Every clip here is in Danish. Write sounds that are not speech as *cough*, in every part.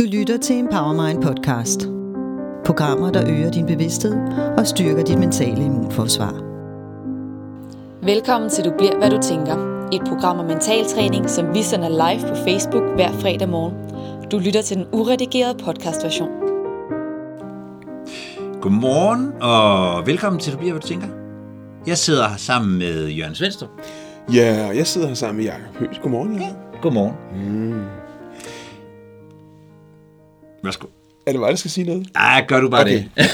Du lytter til Empowermind podcast. Programmer, der øger din bevidsthed og styrker dit mentale immunforsvar. Velkommen til Du bliver, hvad du tænker. Et program om mentaltræning, som vi sender live på Facebook hver fredag morgen. Du lytter til den uredigerede podcastversion. Godmorgen og velkommen til Du bliver, hvad du tænker. Jeg sidder her sammen med Jørgen Svendstrup. Ja, og jeg sidder her sammen med Jacob Høgh. Godmorgen, Jacob. Godmorgen. Mm. Værsgo. Er det mig, der skal sige noget? Ah, gør du bare Okay. det.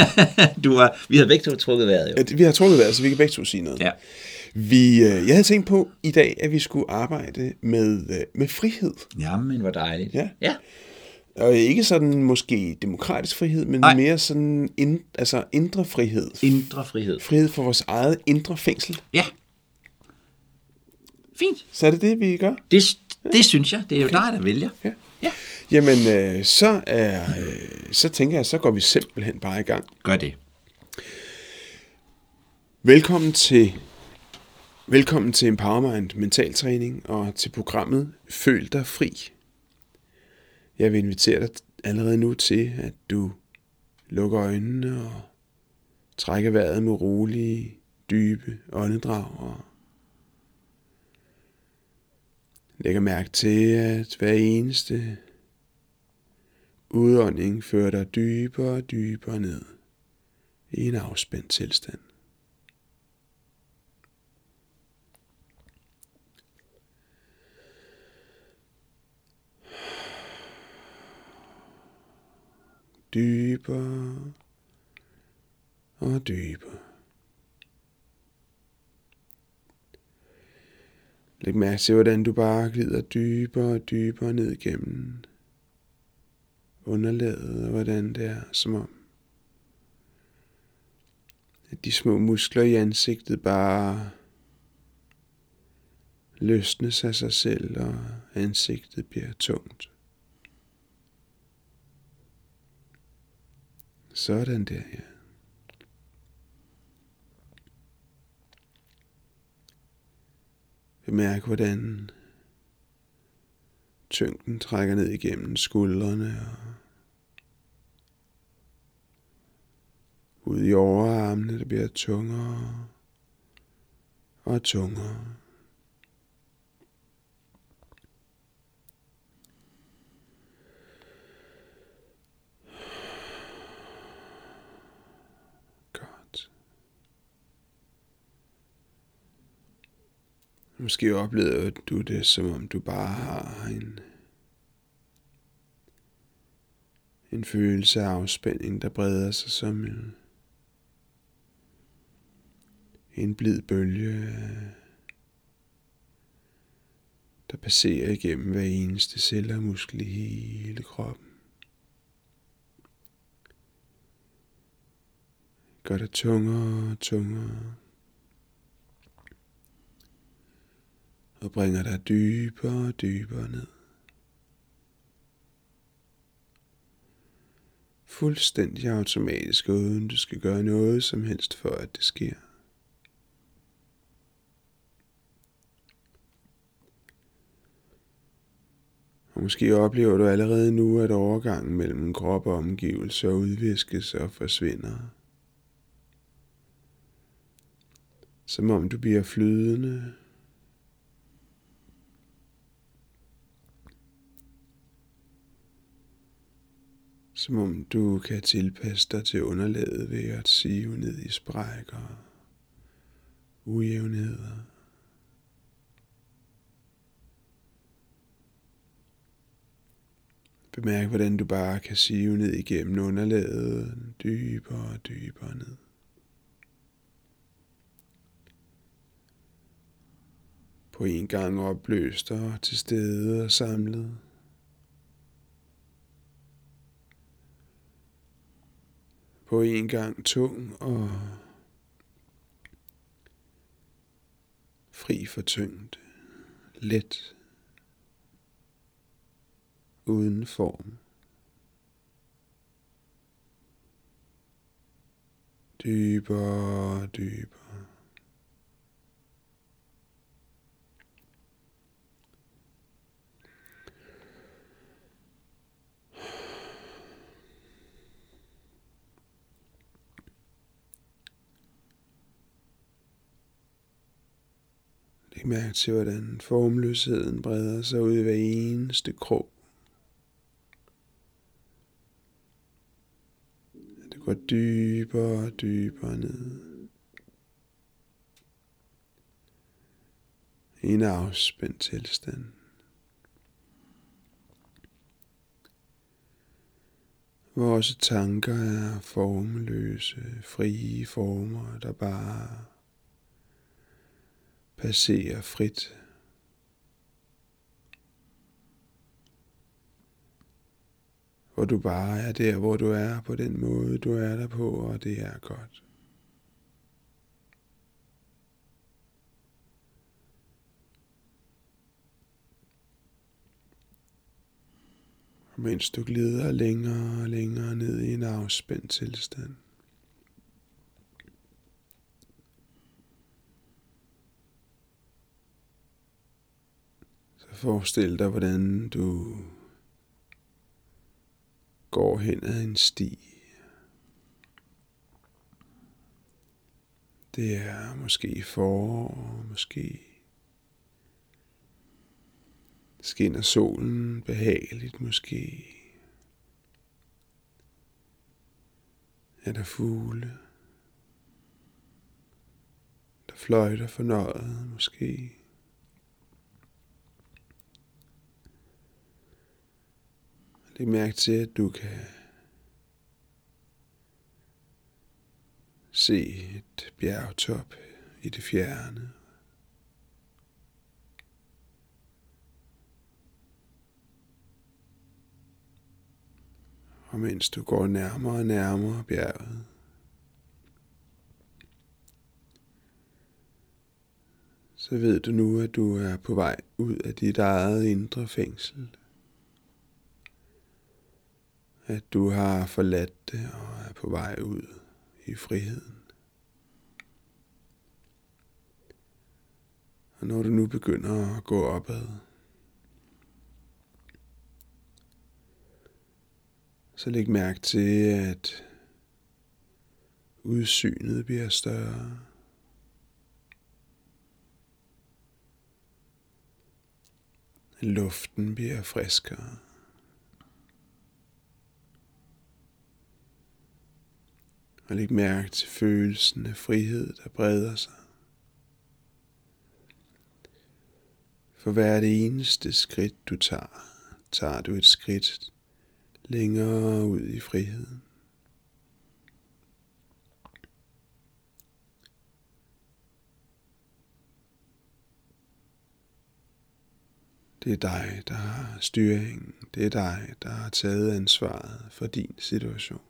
*laughs* du har, vi har begge to trukket vejret, jo. Ja, vi har trukket vejret, så vi kan begge to sige noget. Ja. Vi, øh, jeg havde tænkt på i dag, at vi skulle arbejde med, øh, med frihed. Jamen, hvor dejligt. Ja. ja. Og ikke sådan måske demokratisk frihed, men Nej. mere sådan ind, altså indre frihed. Indre frihed. Frihed for vores eget indre fængsel. Ja. Fint. Så er det det, vi gør? Det, det synes jeg. Det er jo dig, der vælger. Ja. Ja. Jamen, øh, så, er, øh, så tænker jeg, så går vi simpelthen bare i gang. Gør det. Velkommen til Velkommen til Empowermind Mentaltræning og til programmet Føl dig fri. Jeg vil invitere dig allerede nu til, at du lukker øjnene og trækker vejret med rolige, dybe åndedrag og lægger mærke til, at hver eneste udånding fører dig dybere og dybere ned i en afspændt tilstand. dybere og dybere. Læg mærke til, hvordan du bare glider dybere og dybere ned gennem underlaget, og hvordan det er, som om at de små muskler i ansigtet bare løsnes af sig selv, og ansigtet bliver tungt. Sådan der, ja. Bemærk, hvordan tyngden trækker ned igennem skuldrene og ud i overarmene, der bliver tungere og tungere. Godt. Måske oplever du det, som om du bare har en, en følelse af afspænding, der breder sig som en, en blid bølge, der passerer igennem hver eneste celle og muskel i hele kroppen. Gør det tungere og tungere. Og bringer dig dybere og dybere ned. Fuldstændig automatisk, uden du skal gøre noget som helst for, at det sker. Og måske oplever du allerede nu, at overgangen mellem krop og omgivelser udviskes og forsvinder. Som om du bliver flydende. Som om du kan tilpasse dig til underlaget ved at sive ned i sprækker, ujævnheder. Bemærk, hvordan du bare kan sive ned igennem underlaget, dybere og dybere ned. På en gang opløst og til stede og samlet. På en gang tung og fri for tyngde, let, uden form. Dybere, dybere. Læg mærke til, hvordan formløsheden breder sig ud i hver eneste krog. Det går dybere og dybere ned. I en afspændt tilstand. Hvor også tanker er formløse, frie former, der bare passerer frit. Hvor du bare er der, hvor du er på den måde, du er der på, og det er godt. Mens du glider længere og længere ned i en afspændt tilstand, så forestil dig, hvordan du går hen ad en sti. Det er måske forår, måske skinner solen behageligt, måske er der fugle, der fløjter fornøjet, måske. Læg mærke til, at du kan se et bjergtop i det fjerne. Og mens du går nærmere og nærmere bjerget, så ved du nu, at du er på vej ud af dit eget indre fængsel. At du har forladt det og er på vej ud i friheden. Og når du nu begynder at gå opad, så læg mærke til, at udsynet bliver større. Luften bliver friskere. Og læg mærke til følelsen af frihed, der breder sig. For hvert eneste skridt du tager, tager du et skridt længere ud i friheden. Det er dig, der har styringen. Det er dig, der har taget ansvaret for din situation.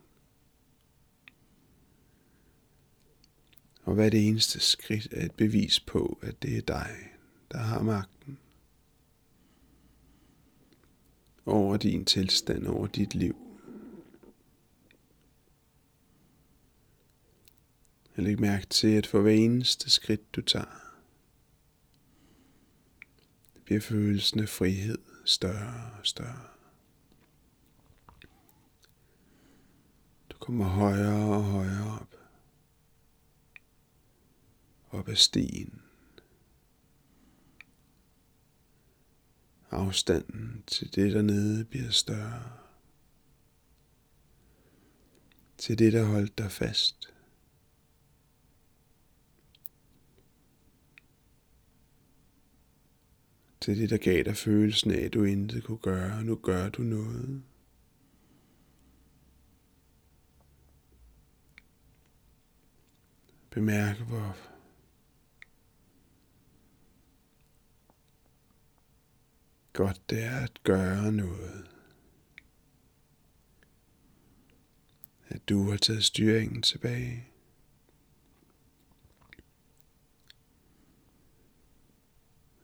Og hvad det eneste skridt er et bevis på, at det er dig, der har magten over din tilstand, over dit liv. Jeg lægger mærke til, at for hver eneste skridt du tager, bliver følelsen af frihed større og større. Du kommer højere og højere op. Ad stien. Afstanden til det dernede bliver større. Til det, der holdt dig fast. Til det, der gav dig følelsen af, at du intet kunne gøre. Nu gør du noget. Bemærk, hvor godt det er at gøre noget. At du har taget styringen tilbage.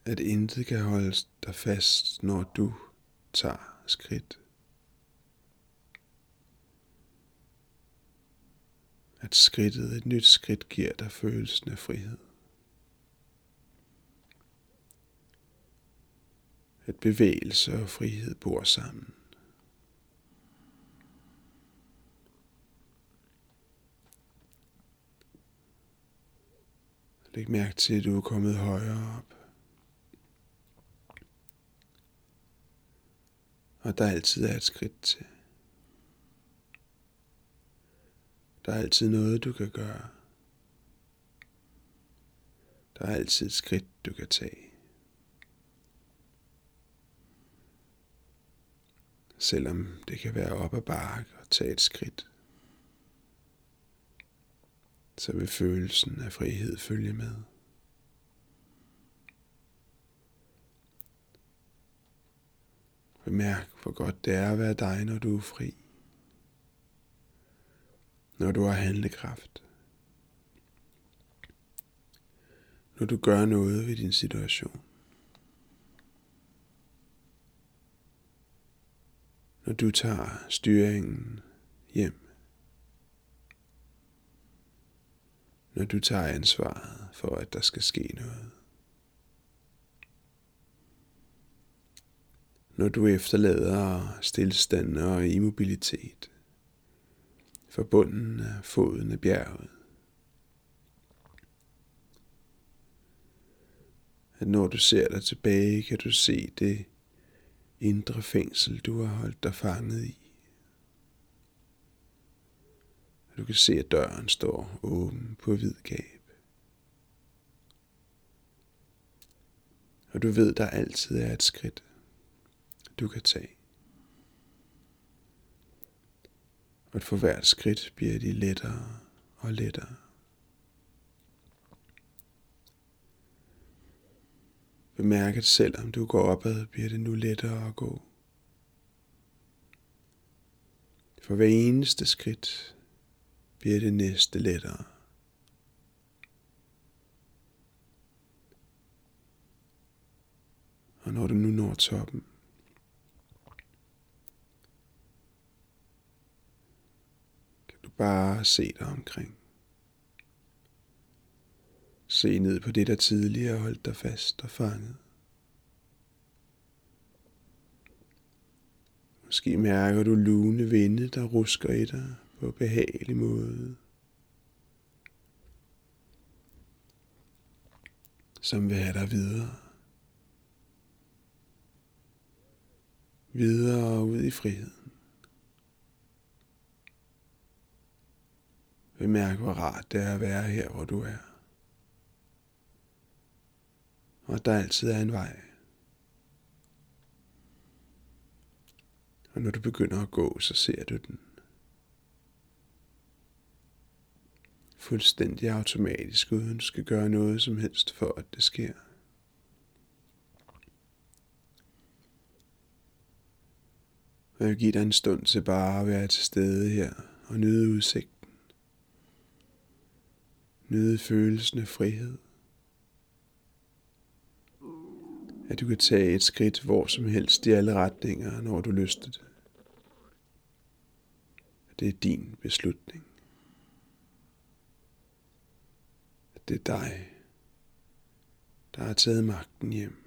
At intet kan holde dig fast, når du tager skridt. At skridtet, et nyt skridt, giver dig følelsen af frihed. At bevægelse og frihed bor sammen. Læg mærke til, at du er kommet højere op. Og der altid er et skridt til. Der er altid noget, du kan gøre. Der er altid et skridt, du kan tage. Selvom det kan være op ad bakke og tage et skridt, så vil følelsen af frihed følge med. Bemærk, hvor godt det er at være dig, når du er fri. Når du har handlekraft. Når du gør noget ved din situation. Når du tager styringen hjem. Når du tager ansvaret for, at der skal ske noget. når du efterlader stillstand og immobilitet for bunden af foden af bjerget. At når du ser dig tilbage, kan du se det indre fængsel, du har holdt dig fanget i. Du kan se, at døren står åben på hvid gab. Og du ved, der altid er et skridt du kan tage. Og for hvert skridt bliver de lettere og lettere. Bemærk, at selvom du går opad, bliver det nu lettere at gå. For hver eneste skridt bliver det næste lettere. Og når du nu når toppen, Bare se dig omkring. Se ned på det, der tidligere holdt dig fast og fanget. Måske mærker du lune vinde, der rusker i dig på behagelig måde. Som vil have dig videre. Videre ud i friheden. Bemærk, hvor rart det er at være her, hvor du er. Og der altid er en vej. Og når du begynder at gå, så ser du den. Fuldstændig automatisk, uden du skal gøre noget som helst for, at det sker. jeg vil give dig en stund til bare at være til stede her og nyde udsigten. Nyde følelsen af frihed. At du kan tage et skridt hvor som helst i alle retninger, når du lyster det. Det er din beslutning. Det er dig, der har taget magten hjem.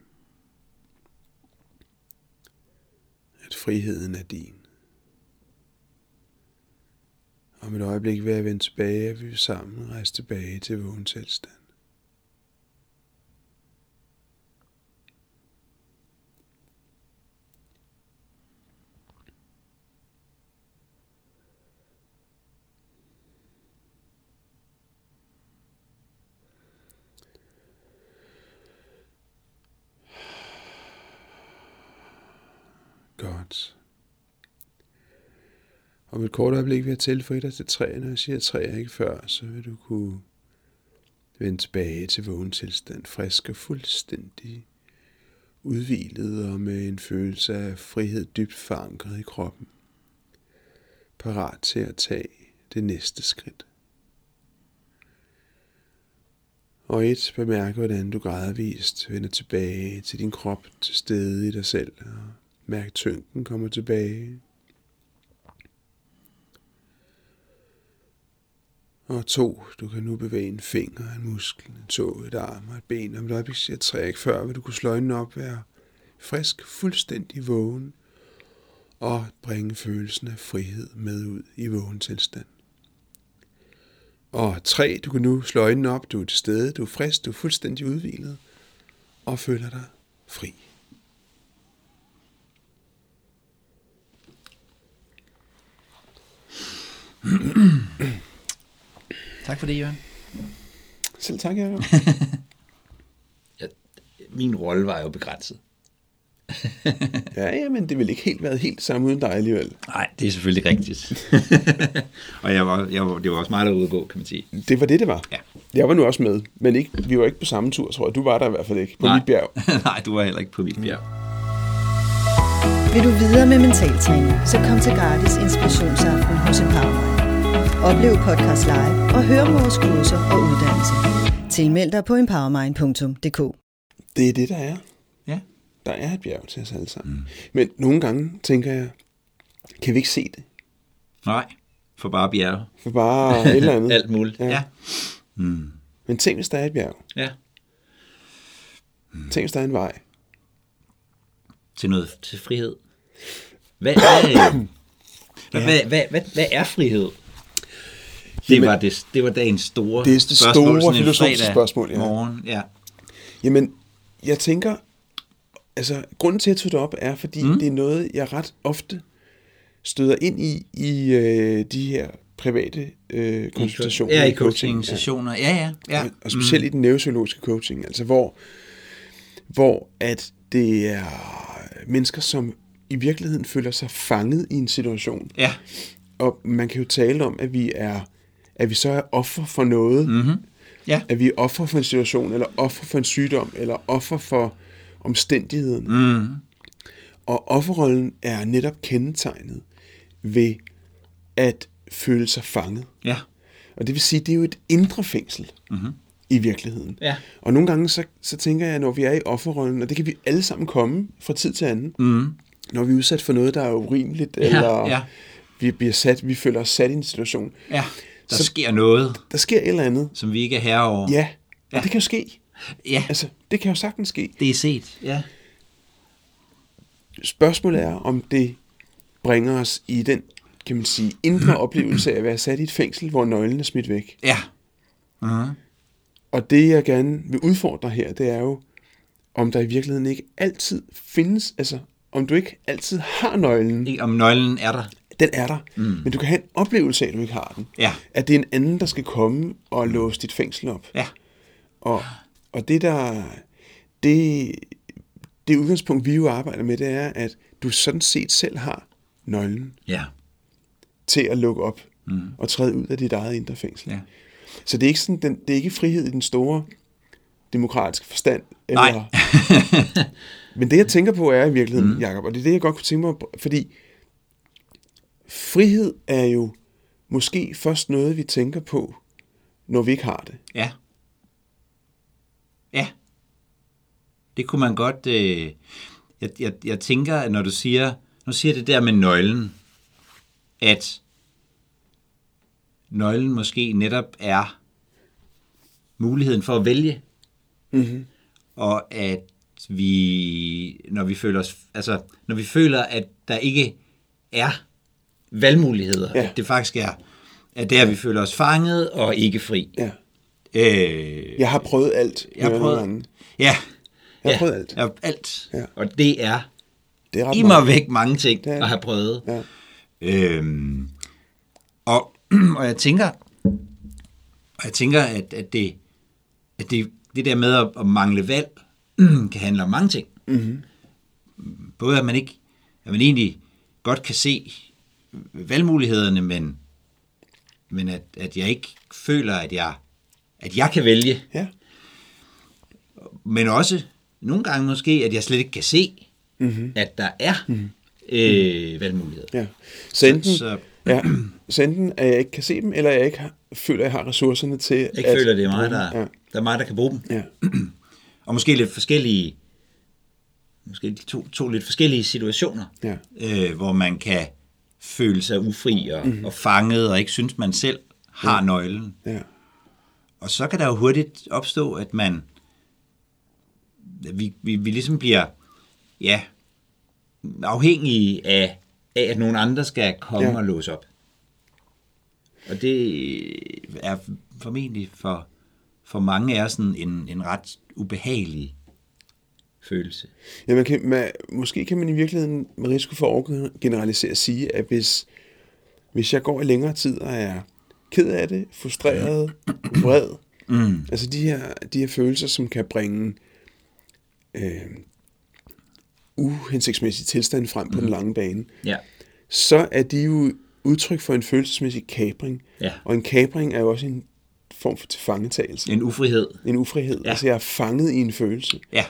At friheden er din. Om et øjeblik vil jeg vende tilbage, og vi vil sammen rejse tilbage til vågen tilstand. Godt. Om et kort øjeblik vil jeg tilføje dig til tre. Når jeg siger træer ikke før, så vil du kunne vende tilbage til vågen tilstand, frisk og fuldstændig udvilet og med en følelse af frihed dybt forankret i kroppen. Parat til at tage det næste skridt. Og et, bemærk, hvordan du gradvist vender tilbage til din krop, til stede i dig selv, og mærk tyngden kommer tilbage. Og to, du kan nu bevæge en finger, en muskel, en tog, et arm og et ben. Om et øjeblik siger træk før, vil du kunne slå øjnene op, være frisk, fuldstændig vågen, og bringe følelsen af frihed med ud i vågen tilstand. Og tre, du kan nu slå øjnene op, du er til stede, du er frisk, du er fuldstændig udvilet, og føler dig fri. *clears throat* Tak for det, Jørgen. Selv tak, Jacob. *laughs* Ja, min rolle var jo begrænset. *laughs* ja, ja, men det ville ikke helt været helt samme uden dig alligevel. Nej, det er selvfølgelig rigtigt. *laughs* og jeg var, jeg var, det var også meget derude at gå, kan man sige. Det var det, det var. Ja. Jeg var nu også med, men ikke, vi var ikke på samme tur, tror jeg. Du var der i hvert fald ikke, på Nej. mit bjerg. Nej, du var heller ikke på mit bjerg. Vil du videre med mentaltræning, så kom til gratis inspirationsaften hos Empowermind. Oplev podcast live og hør om vores kurser og uddannelse. Tilmeld dig på empowermind.dk. Det er det, der er. Ja. Der er et bjerg til os alle sammen. Mm. Men nogle gange tænker jeg, kan vi ikke se det? Nej, for bare bjerge. For bare et eller andet. *laughs* Alt muligt. Ja. Ja. ja. Men tænk, hvis der er et bjerg. ja. Tænk, hvis der er en vej. Til noget, til frihed. Hvad, hvad, *coughs* hvad, hvad, hvad, hvad, hvad er frihed? Det Jamen, var, det, det var dagens store det er det spørgsmål, store filosofiske spørgsmål, ja. Morgen, ja. Jamen, jeg tænker, altså, grunden til, at jeg tog det op, er, fordi mm. det er noget, jeg ret ofte støder ind i, i øh, de her private øh, konsultationer. Ja, i i coaching. coaching-sessioner. Ja, ja. ja. Og, og specielt mm. i den neuropsykologiske coaching, altså hvor, hvor at det er mennesker, som i virkeligheden føler sig fanget i en situation. Ja, Og man kan jo tale om, at vi er at vi så er offer for noget. mm-hmm. ja. At vi er offer for en situation, eller offer for en sygdom, eller offer for omstændighederne. Mm. Og offerrollen er netop kendetegnet ved at føle sig fanget. ja. Og det vil sige, det er jo et indre fængsel mm-hmm. I virkeligheden. Ja. Og nogle gange, så, så tænker jeg, når vi er i offerrollen, og det kan vi alle sammen komme fra tid til anden, Mm. når vi er udsat for noget, der er urimeligt, eller ja. vi bliver sat, vi føler os sat i en situation. ja. Der Så- sker noget, Der sker et eller andet. som vi ikke er herre over. Ja, og Ja. det kan jo ske. ja. Altså, det kan jo sagtens ske. Det er set. Ja. Spørgsmålet er, om det bringer os i den, kan man sige, indre *clears throat* oplevelse af at være sat i et fængsel, hvor nøglen er smidt væk. Ja. Uh-huh. Og det, jeg gerne vil udfordre her, det er jo, om der i virkeligheden ikke altid findes, altså om du ikke altid har nøglen. Ikke om nøglen er der. Den er der, mm. men du kan have en oplevelse af, at du ikke har den. Ja. At det er en anden, der skal komme og låse dit fængsel op. Ja. Og, og det der, det, det udgangspunkt, vi jo arbejder med, det er, at du sådan set selv har nøglen Ja. til at lukke op mm. og træde ud af dit eget indre fængsel. Ja. Så det er ikke, sådan, den, det er ikke frihed i den store demokratiske forstand. Nej. *laughs* men det, jeg tænker på, er i virkeligheden, mm. Jacob, og det er det, jeg godt kunne tænke mig, fordi frihed er jo måske først noget, vi tænker på, når vi ikke har det. Ja. Ja. Det kunne man godt... Øh, jeg, jeg, jeg tænker, at når du siger, nu siger det der med nøglen, at nøglen måske netop er muligheden for at vælge. Mm-hmm. Og at vi, når vi føler os, altså, når vi føler, at der ikke er valgmuligheder, Ja. at det faktisk er, at der vi føler os fanget og ikke fri. Ja. Øh, Jeg har prøvet alt. jeg har prøvet, ja, Jeg har ja, prøvet alt. Ja, alt. Ja. Og det er Det er i mig væk mange ting Det er det. at have prøvet. Ja. Øhm, *clears throat* og, jeg tænker, og jeg tænker, at, at, det, at det, det der med at, at mangle valg, *clears throat* kan handle om mange ting. Mm-hmm. Både at man ikke, at man egentlig godt kan se valgmulighederne, men, men at, at jeg ikke føler, at jeg, at jeg kan vælge. Ja. Men også nogle gange måske, at jeg slet ikke kan se, Mm-hmm. at der er øh, valgmuligheder. ja. Så enten, så. Ja, *clears throat* så enten at jeg ikke kan se dem, eller jeg ikke føler, at jeg har ressourcerne til Jeg ikke at... føler, det er mig, der, Ja, der er mig, der kan bruge dem. ja, *clears throat* Og måske lidt forskellige, måske de to, to lidt forskellige situationer, ja. øh, hvor man kan føle sig ufri og, mm. og fanget, og ikke synes, man selv har nøglen. ja. Og så kan der jo hurtigt opstå, at man, vi, vi, vi ligesom bliver, ja, afhængige af, af, at nogle andre skal komme Ja. og låse op. Og det er formentlig for, for mange er sådan en, en ret ubehagelig følelse. Ja, man kan, man, måske kan man i virkeligheden med risiko for at overgeneralisere sige, at hvis, hvis jeg går i længere tid og er ked af det, frustreret, vred, mm. altså de her, de her følelser, som kan bringe øh, uhensigtsmæssig tilstand frem på mm. den lange bane, Ja, så er de jo udtryk for en følelsesmæssig kabring. Ja. Og en kabring er jo også en form for tilfangetagelse. en ufrihed. En ufrihed. Ja. Altså jeg er fanget i en følelse. Ja,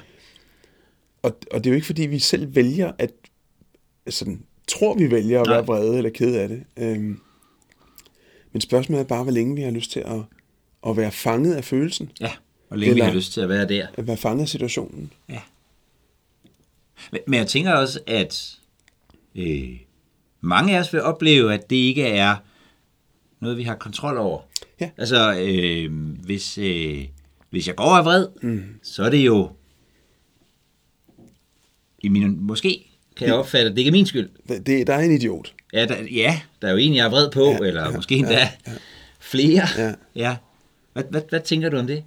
Og, og det er jo ikke fordi, vi selv vælger at, sådan, tror vi vælger at Nej. være vrede eller ked af det. Øhm, men spørgsmålet er bare, hvor længe vi har lyst til at, at være fanget af følelsen. ja. Og længe vi Eller- har lyst til at være der. At være fanget af situationen. Ja. Men, men jeg tænker også, at øh, mange af os vil opleve, at det ikke er noget, vi har kontrol over. Ja. Altså, øh, hvis, øh, hvis jeg går og er vred, mm. så er det jo i min, måske kan jeg opfatte, at det ikke er min skyld. Det, det, der er en idiot. Ja, der, ja, der er jo en, jeg er vred på, Ja, eller ja, måske endda ja, ja. flere. Ja. ja. Hvad, hvad, hvad tænker du om det?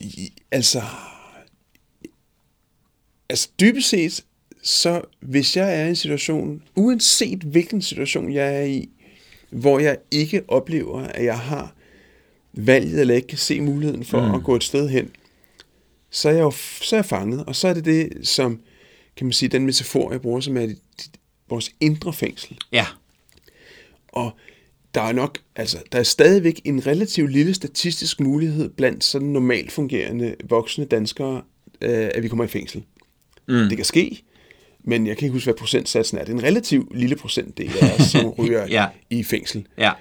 I- Altså, altså dybest set, så hvis jeg er i en situation, uanset hvilken situation jeg er i, hvor jeg ikke oplever, at jeg har valget, eller ikke kan se muligheden for mm. at gå et sted hen, så er jeg jo så er jeg fanget. Og så er det det, som, kan man sige, den metafor, jeg bruger, som er vores indre fængsel. Ja, Og der er nok, altså, der er stadigvæk en relativt lille statistisk mulighed blandt sådan normalt fungerende voksne danskere, øh, at vi kommer i fængsel. Mm. Det kan ske, men jeg kan ikke huske, hvad procentsatsen er. Det er en relativt lille procentdel af os, *laughs* som ryger Ja. i fængsel. ja,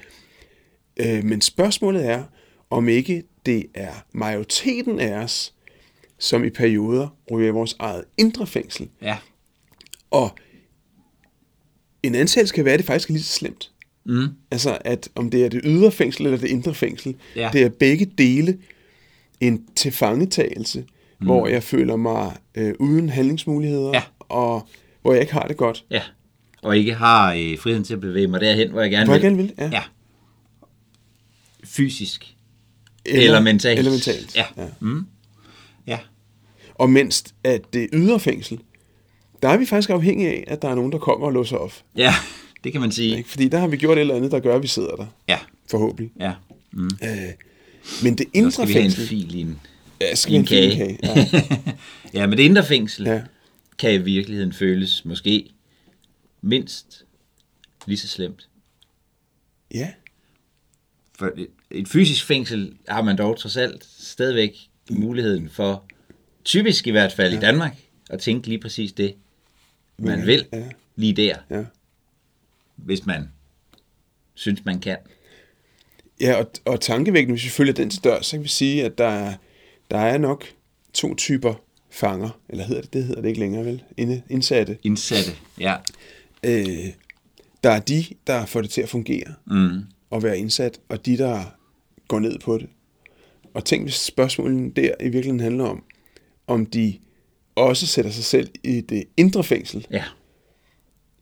Øh, men spørgsmålet er, om ikke det er majoriteten af os, som i perioder ryger i vores eget indre fængsel. ja, Og en antagelse kan være, at det faktisk er lige så slemt. mm, Altså, at om det er det ydre fængsel eller det indre fængsel, Ja. det er begge dele en tilfangetagelse, mm. hvor jeg føler mig øh, uden handlingsmuligheder, Ja. og hvor jeg ikke har det godt. ja. Og ikke har øh, friheden til at bevæge mig derhen, hvor jeg gerne Hvor jeg vil. gerne vil, ja. Ja. Fysisk. Eller mentalt. Eller mentalt. Ja. Mm. Ja. Og mens at det ydre fængsel, der er vi faktisk afhængige af, at der er nogen, der kommer og låser op. Ja, det kan man sige. Fordi der har vi gjort et eller andet, der gør, at vi sidder der. Ja, Forhåbentlig. ja. Mm. Øh, men det indre skal vi have en fængsel... fil i en, Ja, skal en kage. Ja. *laughs* ja, men det indre fængsel Ja. kan i virkeligheden føles måske mindst lige så slemt. ja. For et, et fysisk fængsel har man dog trods alt stadigvæk muligheden for, typisk i hvert fald ja. i Danmark, at tænke lige præcis det, man Ja, vil ja. lige der, ja. hvis man synes, man kan. Ja, og, og tankevækkende, hvis vi følger den til dør, så kan vi sige, at der er, der er nok to typer fanger, eller hedder det, det hedder det ikke længere, vel? Indsatte. Indsatte, ja. Øh, der er de, der får det til at fungere Mm. og være indsat, og de, der går ned på det. Og tænk, hvis spørgsmålet der i virkeligheden handler om, om de også sætter sig selv i det indre fængsel, Ja,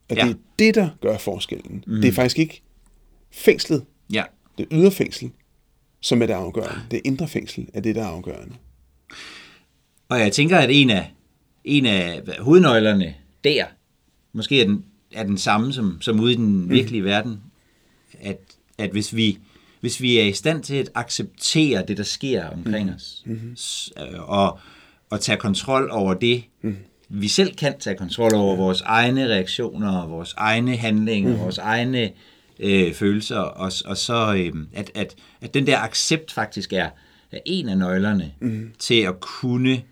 og Ja. det er det, der gør forskellen. Mm. Det er faktisk ikke fængslet, ja. det ydre fængsel, som er det afgørende. Det indre fængsel er det, der er afgørende. Og jeg tænker, at en af, en af hovednøglerne der, måske er den, er den samme som, som ude i den virkelige mm. verden, at, at hvis, vi, hvis vi er i stand til at acceptere det, der sker omkring mm. os, s- øh, og, og tage kontrol over det, mm. vi selv kan tage kontrol over vores egne reaktioner, vores egne handlinger, mm. vores egne øh, følelser, og, og så øh, at, at, at den der accept faktisk er, er en af nøglerne mm. til at kunne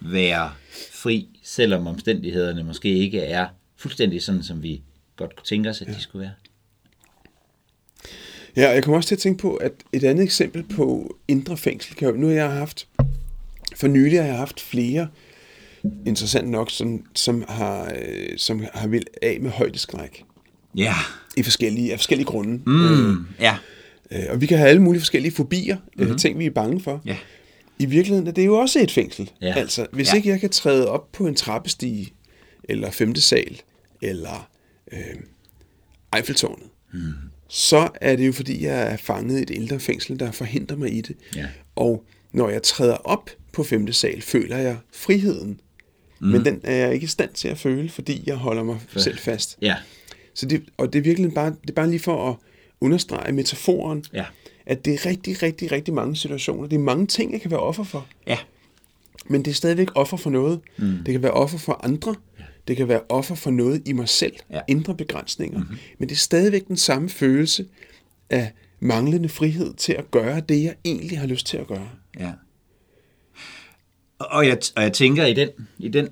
være fri, selvom omstændighederne måske ikke er fuldstændig sådan, som vi godt kunne tænke os, at ja. de skulle være. Ja, og jeg kommer også til at tænke på, at et andet eksempel på indre fængsel, kan jo, nu har jeg haft, for nylig har jeg haft flere, interessant nok, som, som har, øh, som har vil af med højdeskræk. Ja. I forskellige, af forskellige grunde. Mm, øh, ja. Øh, og vi kan have alle mulige forskellige fobier, mm-hmm. øh, ting vi er bange for. Ja. I virkeligheden er det jo også et fængsel. Ja. Altså, hvis Ja. ikke jeg kan træde op på en trappestige, eller femte sal, eller øh, Eiffeltårnet, mm. så er det jo fordi, jeg er fanget i et ældre fængsel, der forhindrer mig i det. Ja. Og når jeg træder op på femte sal, føler jeg friheden. Mm. Men den er jeg ikke i stand til at føle, fordi jeg holder mig selv fast. Ja. Så det, og det er virkelig bare, det er bare lige for at understrege metaforen, Ja. at det er rigtig, rigtig, rigtig mange situationer. Det er mange ting, jeg kan være offer for. Ja. Men det er stadigvæk offer for noget. Mm. Det kan være offer for andre. Ja. Det kan være offer for noget i mig selv. Ja. Indre begrænsninger. Mm-hmm. Men det er stadigvæk den samme følelse af manglende frihed til at gøre det, jeg egentlig har lyst til at gøre. Ja. Og jeg, og jeg tænker i den, i den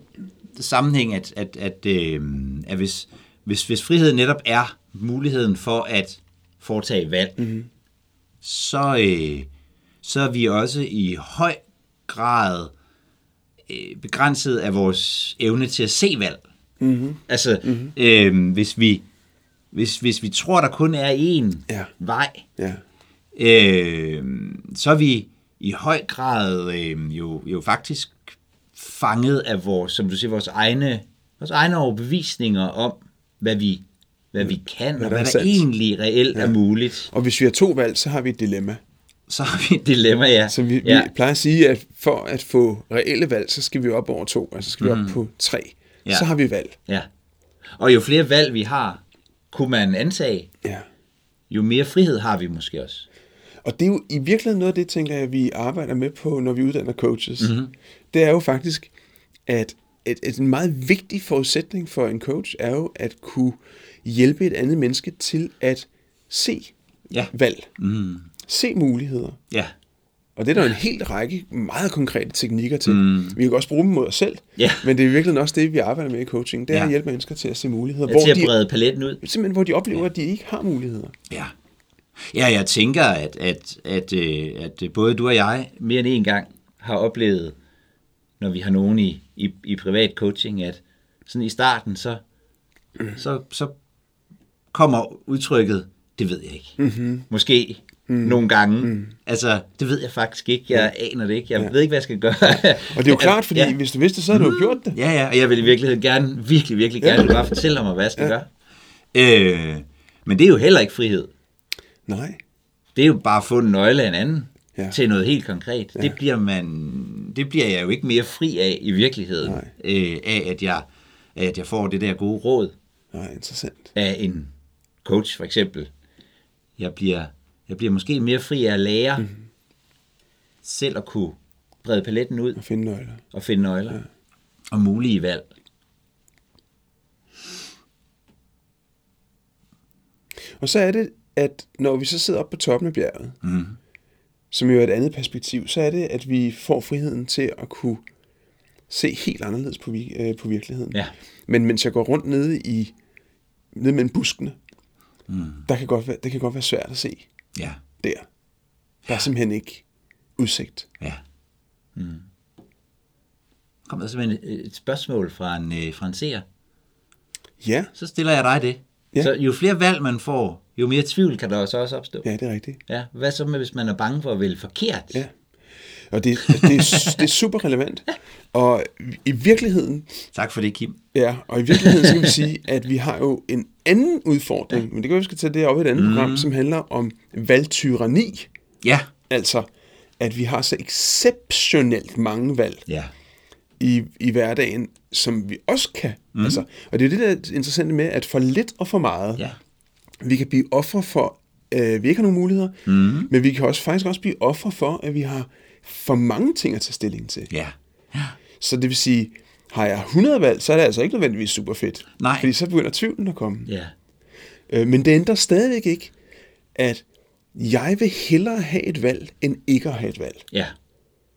sammenhæng, at, at, at, øh, at hvis, hvis, hvis frihed netop er muligheden for at foretage valg, mm-hmm. så, øh, så er vi også i høj grad øh, begrænset af vores evne til at se valg. Mm-hmm. Altså, mm-hmm. Øh, hvis, vi, hvis, hvis vi tror, der kun er én Ja. vej, Ja. øh, så er vi i høj grad øh, jo, jo faktisk fanget af vores, som du siger, vores egne, vores egne overbevisninger om, hvad vi, hvad vi kan, Hvad og er hvad der sandt. egentlig reelt ja. er muligt. Og hvis vi har to valg, så har vi et dilemma. Så har vi et dilemma, ja. Så vi, ja. vi plejer at sige, at for at få reelle valg, så skal vi op over to. Altså skal vi op på tre. Ja. Så har vi valg. ja. Og jo flere valg vi har, kunne man antage, Ja. jo mere frihed har vi måske også. Og det er jo i virkeligheden noget af det, tænker jeg, vi arbejder med på, når vi uddanner coaches. Mhm. Mm-hmm. Det er jo faktisk, at et, et, en meget vigtig forudsætning for en coach er jo at kunne hjælpe et andet menneske til at se Ja. valg. Mm. Se muligheder. Ja. Og det er der jo en hel række meget konkrete teknikker til. Mm. Vi kan også bruge dem mod os selv, Ja. men det er virkelig også det, vi arbejder med i coaching. Det er Ja. at hjælpe mennesker til at se muligheder, ja til at de, brede paletten ud. simpelthen, hvor de oplever, at de ikke har muligheder. Ja. Ja, jeg tænker, at, at, at, øh, at både du og jeg mere end en gang har oplevet, når vi har nogen i, i, i privat coaching, at sådan i starten, så, så, så kommer udtrykket, det ved jeg ikke. Mm-hmm. Måske mm. nogle gange. Mm. Altså, det ved jeg faktisk ikke. Jeg ja. aner det ikke. Jeg ja. ved ikke, hvad jeg skal gøre. Og det er jo *laughs* klart, fordi Ja. hvis du vidste, så havde du jo gjort det. Ja, ja, og jeg vil i virkeligheden gerne, virkelig, virkelig gerne, ja. bare fortælle mig, hvad jeg skal ja. gøre. Øh, men det er jo heller ikke frihed. Nej. Det er jo bare at få en nøgle af en anden ja. Til noget helt konkret. Ja. Det, bliver man, det bliver jeg jo ikke mere fri af i virkeligheden, Nej. øh, af at jeg, at jeg får det der gode råd Nej, interessant. af en coach for eksempel. Jeg bliver, jeg bliver måske mere fri af at lære mm. selv at kunne brede paletten ud At finde nøgler. og finde nøgler ja. og mulige valg. Og så er det, at når vi så sidder oppe på toppen af bjerget, mm. Som jo er et andet perspektiv, så er det, at vi får friheden til at kunne se helt anderledes på, øh, på virkeligheden. Ja. Men mens jeg går rundt nede i nede mellem buskene, mm. der kan godt være, det kan godt være svært at se Ja, der. Der er simpelthen ikke udsigt. ja. Mm. Kom der simpelthen et, et spørgsmål fra en, øh, fra en seer. Ja, Så stiller jeg dig det. Ja. Så jo flere valg man får, jo mere tvivl kan der også også opstå. ja, det er rigtigt. Ja, hvad så med, hvis man er bange for at vælge forkert? Ja. Og det, det, er, det er super relevant. Og i virkeligheden, Tak for det, Kim. Ja, og i virkeligheden skal vi sige, at vi har jo en anden udfordring, men det kan vi skal tage det op i et andet mm. program, som handler om valgtyranni. Ja. Altså, at vi har så exceptionelt mange valg Ja. I, i hverdagen, som vi også kan. Mm. Altså, og det er det, der er interessant med, at for lidt og for meget, Ja. vi kan blive offer for, øh, vi ikke har nogen muligheder, mm. men vi kan også faktisk også blive offer for, at vi har for mange ting at tage stilling til. Ja. Så det vil sige, har jeg 100 valg, så er det altså ikke nødvendigvis super fedt. Nej. Fordi så begynder tvivlen at komme. Ja. Øh, men det ændrer stadigvæk ikke, at jeg vil hellere have et valg, end ikke at have et valg. Ja.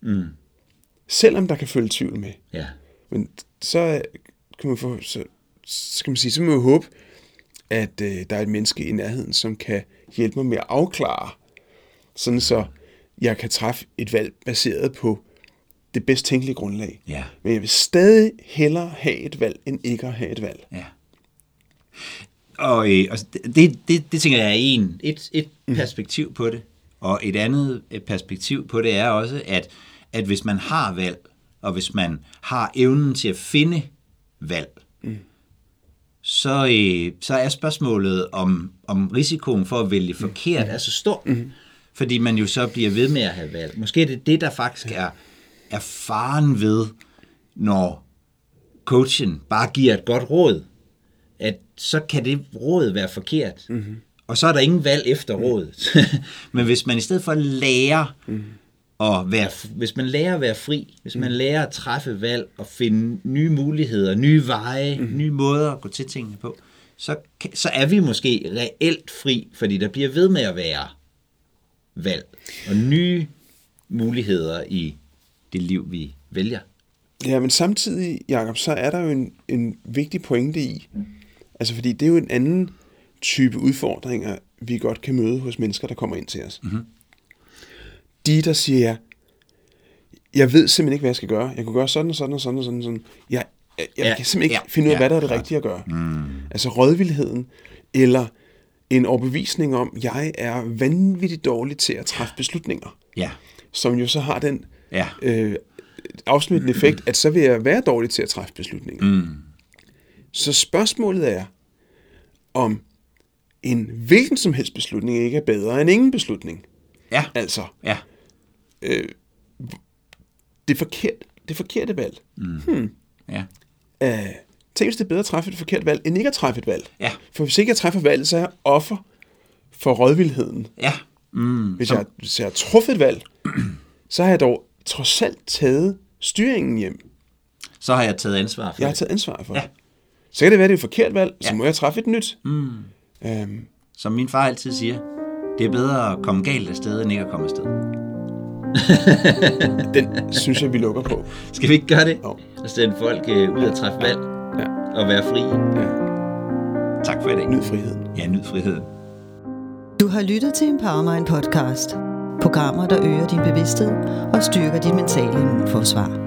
Mm. Selvom der kan følge tvivl med. Ja. Men så kan man få, så, så kan man sige, så må man håbe, at øh, der er et menneske i nærheden, som kan hjælpe mig med at afklare, sådan så jeg kan træffe et valg baseret på det bedst tænkelige grundlag. Ja. Men jeg vil stadig hellere have et valg, end ikke at have et valg. Ja. Og, øh, og det, det, det tænker jeg er en, et, et perspektiv på det. Og et andet øh, perspektiv på det er også, at, at hvis man har valg, og hvis man har evnen til at finde valg, mm. så, øh, så er spørgsmålet, om, om risikoen for at vælge forkert er så stor. Mm. Fordi man jo så bliver ved med at have valg. Måske er det det, der faktisk er, er faren ved, når coachen bare giver et godt råd, at så kan det råd være forkert. Mm-hmm. Og så er der ingen valg efter rådet. *laughs* Men hvis man i stedet for lærer mm-hmm. At være, hvis man lærer at være fri, hvis man lærer at træffe valg og finde nye muligheder, nye veje, mm-hmm. nye måder at gå til tingene på, så, så er vi måske reelt fri, fordi der bliver ved med at være valg og nye muligheder i det liv, vi vælger. Ja, men samtidig, Jacob, så er der jo en, en vigtig pointe i, altså fordi det er jo en anden type udfordringer, vi godt kan møde hos mennesker, der kommer ind til os. Mm-hmm. De, der siger, jeg ved simpelthen ikke, hvad jeg skal gøre. Jeg kunne gøre sådan og sådan og sådan og sådan. Og sådan. Jeg, jeg, jeg ja, kan simpelthen ikke ja, finde ud af, ja, hvad der er det klart. rigtige at gøre. Mm. Altså rådvildheden, eller en overbevisning om, jeg er vanvittigt dårlig til at træffe beslutninger. Ja. Som jo så har den ja. øh, afsmittende effekt, at så vil jeg være dårlig til at træffe beslutninger. Mm. Så spørgsmålet er, om en hvilken som helst beslutning ikke er bedre end ingen beslutning. Ja. Altså, ja. Øh, det, forkert, det forkerte valg. Mm. Hmm. Ja. Uh, tænk, hvis det er bedre at træffe et forkert valg, end ikke at træffe et valg. Ja. For hvis ikke jeg træffer valget, så er jeg offer for rådvildheden. Ja. Mm. Hvis, jeg, hvis jeg har truffet et valg, *clears throat* så har jeg dog trods alt taget styringen hjem. Så har jeg taget ansvar for Jeg har det. taget ansvar for Ja. det. Så kan det være, det er et forkert valg, så Ja. må jeg træffe et nyt. Mm. Um, Som min far altid siger, det er bedre at komme galt afsted, end ikke at komme afsted. *laughs* den synes jeg, vi lukker på. Skal vi ikke gøre det? Jo. Og sende folk øh, ud og træffe valg Ja. og være frie. Ja. Tak for i dag. Nyd friheden. Ja, nyd friheden. Du har lyttet til Empowermind podcast. Programmer, der øger din bevidsthed og styrker dit mentale immunforsvar.